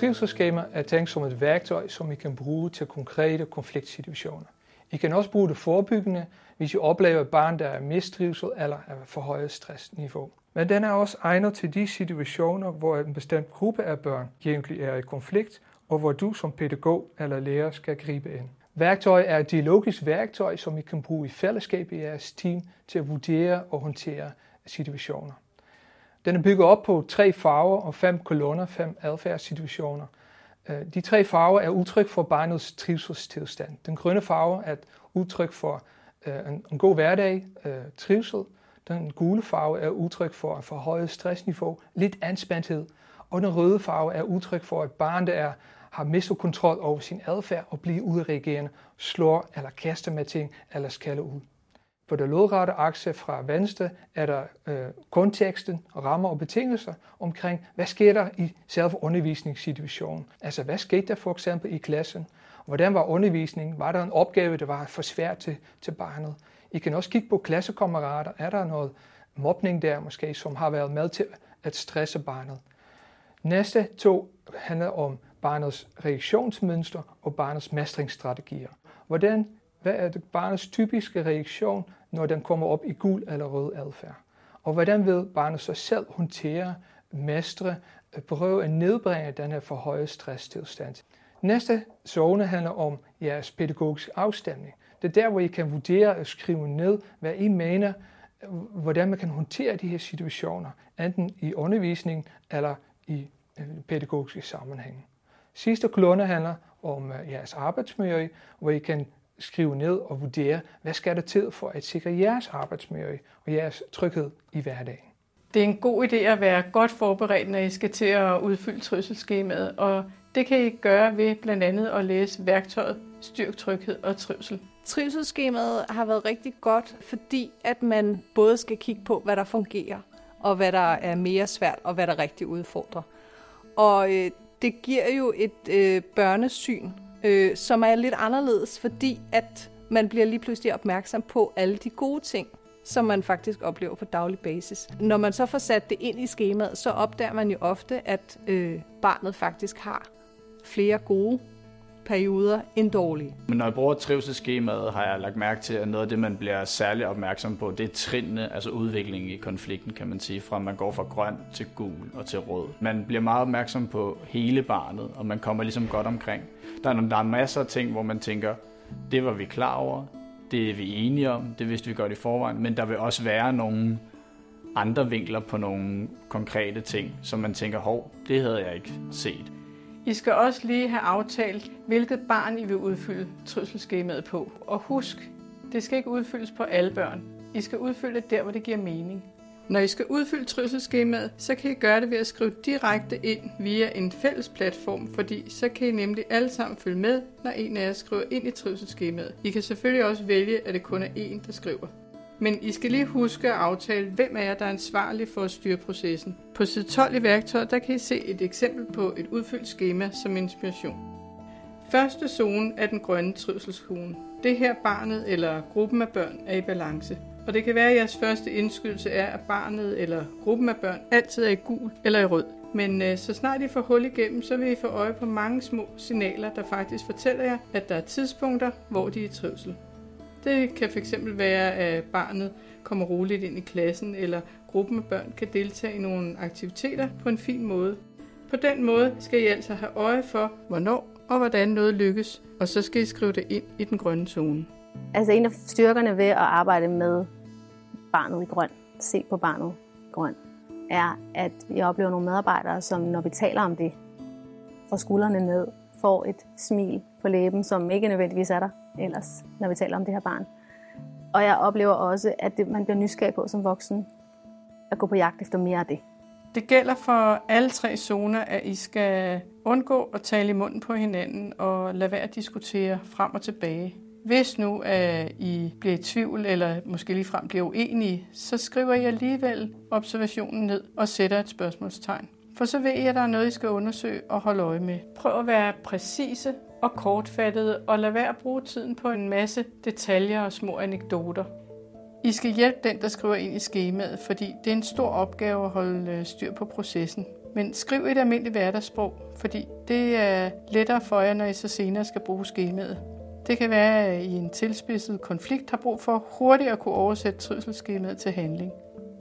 Trivselsskema er tænkt som et værktøj, som I kan bruge til konkrete konfliktsituationer. I kan også bruge det forebyggende, hvis I oplever et barn, der er mistrivsel eller er for højt stressniveau. Men den er også egnet til de situationer, hvor en bestemt gruppe af børn egentlig er i konflikt, og hvor du som pædagog eller lærer skal gribe ind. Værktøj er et dialogisk værktøj, som I kan bruge i fællesskab i jeres team til at vurdere og håndtere situationer. Den er bygget op på tre farver og fem kolonner, fem adfærdssituationer. Øh, de tre farver er udtryk for barnets trivselstilstand. Den grønne farve er et udtryk for øh, en god hverdag, øh, trivsel. Den gule farve er udtryk for et forhøjet stressniveau, lidt anspændthed. Og den røde farve er udtryk for et barn, der er, har mistet kontrol over sin adfærd og bliver udreagerende, slår eller kaster med ting eller skaller ud. På det lodrette akse fra venstre er der øh, konteksten, rammer og betingelser omkring, hvad sker der i selve undervisningssituationen. Altså, hvad skete der for eksempel i klassen? Hvordan var undervisningen? Var der en opgave, der var for svært til, til barnet? I kan også kigge på klassekammerater. Er der noget mobning der måske, som har været med til at stresse barnet? Næste to handler om barnets reaktionsmønster og barnets mestringsstrategier. Hvordan, hvad er det barnets typiske reaktion, når den kommer op i gul eller rød adfærd? Og hvordan vil barnet så selv håndtere, mestre, prøve at nedbringe den her forhøjede stresstilstand? Næste zone handler om jeres pædagogiske afstemning. Det er der, hvor I kan vurdere og skrive ned, hvad I mener, hvordan man kan håndtere de her situationer, enten i undervisning eller i øh, pædagogiske sammenhæng. Sidste kolonne handler om øh, jeres arbejdsmiljø, hvor I kan skrive ned og vurdere, hvad skal der til for at sikre jeres arbejdsmiljø og jeres tryghed i hverdagen. Det er en god idé at være godt forberedt, når I skal til at udfylde trivselsskemaet, og det kan I gøre ved blandt andet at læse værktøjet Styrk tryghed og trivsel. Trivselsskemaet har været rigtig godt, fordi at man både skal kigge på, hvad der fungerer, og hvad der er mere svært, og hvad der rigtig udfordrer. Og øh, det giver jo et øh, børnesyn, øh, som er lidt anderledes, fordi at man bliver lige pludselig opmærksom på alle de gode ting, som man faktisk oplever på daglig basis. Når man så får sat det ind i skemaet, så opdager man jo ofte, at øh, barnet faktisk har flere gode perioder end dårlige. Men når jeg bruger trivselsskemaet, har jeg lagt mærke til, at noget af det, man bliver særlig opmærksom på, det er trinene, altså udviklingen i konflikten, kan man sige, fra man går fra grøn til gul og til rød. Man bliver meget opmærksom på hele barnet, og man kommer ligesom godt omkring. Der er, der er masser af ting, hvor man tænker, det var vi klar over, det er vi enige om, det vidste vi godt i forvejen, men der vil også være nogle andre vinkler på nogle konkrete ting, som man tænker, hov, det havde jeg ikke set. I skal også lige have aftalt, hvilket barn I vil udfylde trivselsskemaet på. Og husk, det skal ikke udfyldes på alle børn. I skal udfylde det der, hvor det giver mening. Når I skal udfylde trivselsskemaet, så kan I gøre det ved at skrive direkte ind via en fælles platform, fordi så kan I nemlig alle sammen følge med, når en af jer skriver ind i trivselsskemaet. I kan selvfølgelig også vælge, at det kun er en, der skriver. Men I skal lige huske at aftale, hvem er jer, der er ansvarlig for at styre processen. På side 12 i værktøjet, der kan I se et eksempel på et udfyldt schema som inspiration. Første zone er den grønne trivselszone. Det her barnet eller gruppen af børn er i balance. Og det kan være, at jeres første indskydelse er, at barnet eller gruppen af børn altid er i gul eller i rød. Men øh, så snart I får hul igennem, så vil I få øje på mange små signaler, der faktisk fortæller jer, at der er tidspunkter, hvor de er i trivsel. Det kan fx være, at barnet kommer roligt ind i klassen, eller gruppen af børn kan deltage i nogle aktiviteter på en fin måde. På den måde skal I altså have øje for, hvornår og hvordan noget lykkes, og så skal I skrive det ind i den grønne zone. Altså en af styrkerne ved at arbejde med barnet i grøn, se på barnet i grøn, er, at jeg oplever nogle medarbejdere, som når vi taler om det, får skuldrene ned, får et smil på læben, som ikke nødvendigvis er der ellers, når vi taler om det her barn. Og jeg oplever også, at det, man bliver nysgerrig på som voksen, at gå på jagt efter mere af det. Det gælder for alle tre zoner, at I skal undgå at tale i munden på hinanden og lade være at diskutere frem og tilbage. Hvis nu at I bliver i tvivl, eller måske lige frem bliver uenige, så skriver I alligevel observationen ned og sætter et spørgsmålstegn. For så ved I, at der er noget, I skal undersøge og holde øje med. Prøv at være præcise og kortfattede, og lad være at bruge tiden på en masse detaljer og små anekdoter. I skal hjælpe den, der skriver ind i skemaet, fordi det er en stor opgave at holde øh, styr på processen. Men skriv et almindeligt hverdagssprog, fordi det er lettere for jer, når I så senere skal bruge skemaet. Det kan være, at I i en tilspidset konflikt har brug for hurtigt at kunne oversætte trivselsskemaet til handling.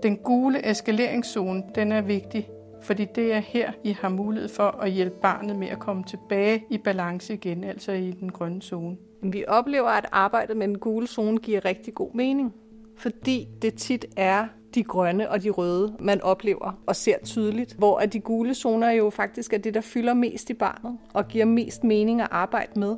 Den gule eskaleringszone, den er vigtig, fordi det er her, I har mulighed for at hjælpe barnet med at komme tilbage i balance igen, altså i den grønne zone. Vi oplever, at arbejdet med den gule zone giver rigtig god mening, fordi det tit er de grønne og de røde, man oplever og ser tydeligt, hvor at de gule zoner jo faktisk er det, der fylder mest i barnet og giver mest mening at arbejde med.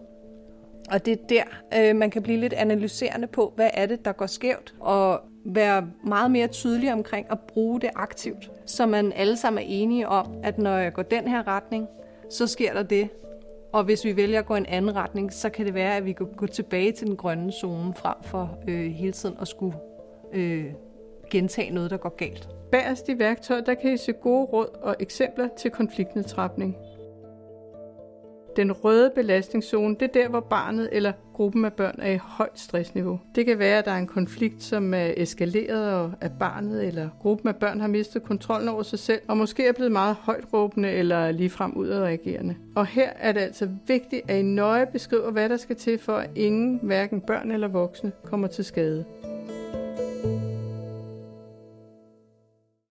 Og det er der, øh, man kan blive lidt analyserende på, hvad er det, der går skævt, og være meget mere tydelig omkring at bruge det aktivt, så man alle sammen er enige om, at når jeg går den her retning, så sker der det. Og hvis vi vælger at gå en anden retning, så kan det være, at vi kan gå tilbage til den grønne zone, frem for øh, hele tiden at skulle øh, gentage noget, der går galt. Bagerst i værktøjet, der kan I se gode råd og eksempler til konfliktnedtrapning. Den røde belastningszone, det er der, hvor barnet eller gruppen af børn er i højt stressniveau. Det kan være, at der er en konflikt, som er eskaleret, og at barnet eller gruppen af børn har mistet kontrollen over sig selv, og måske er blevet meget højt råbende eller ligefrem udadreagerende. Og her er det altså vigtigt, at I nøje beskriver, hvad der skal til for, at ingen, hverken børn eller voksne, kommer til skade.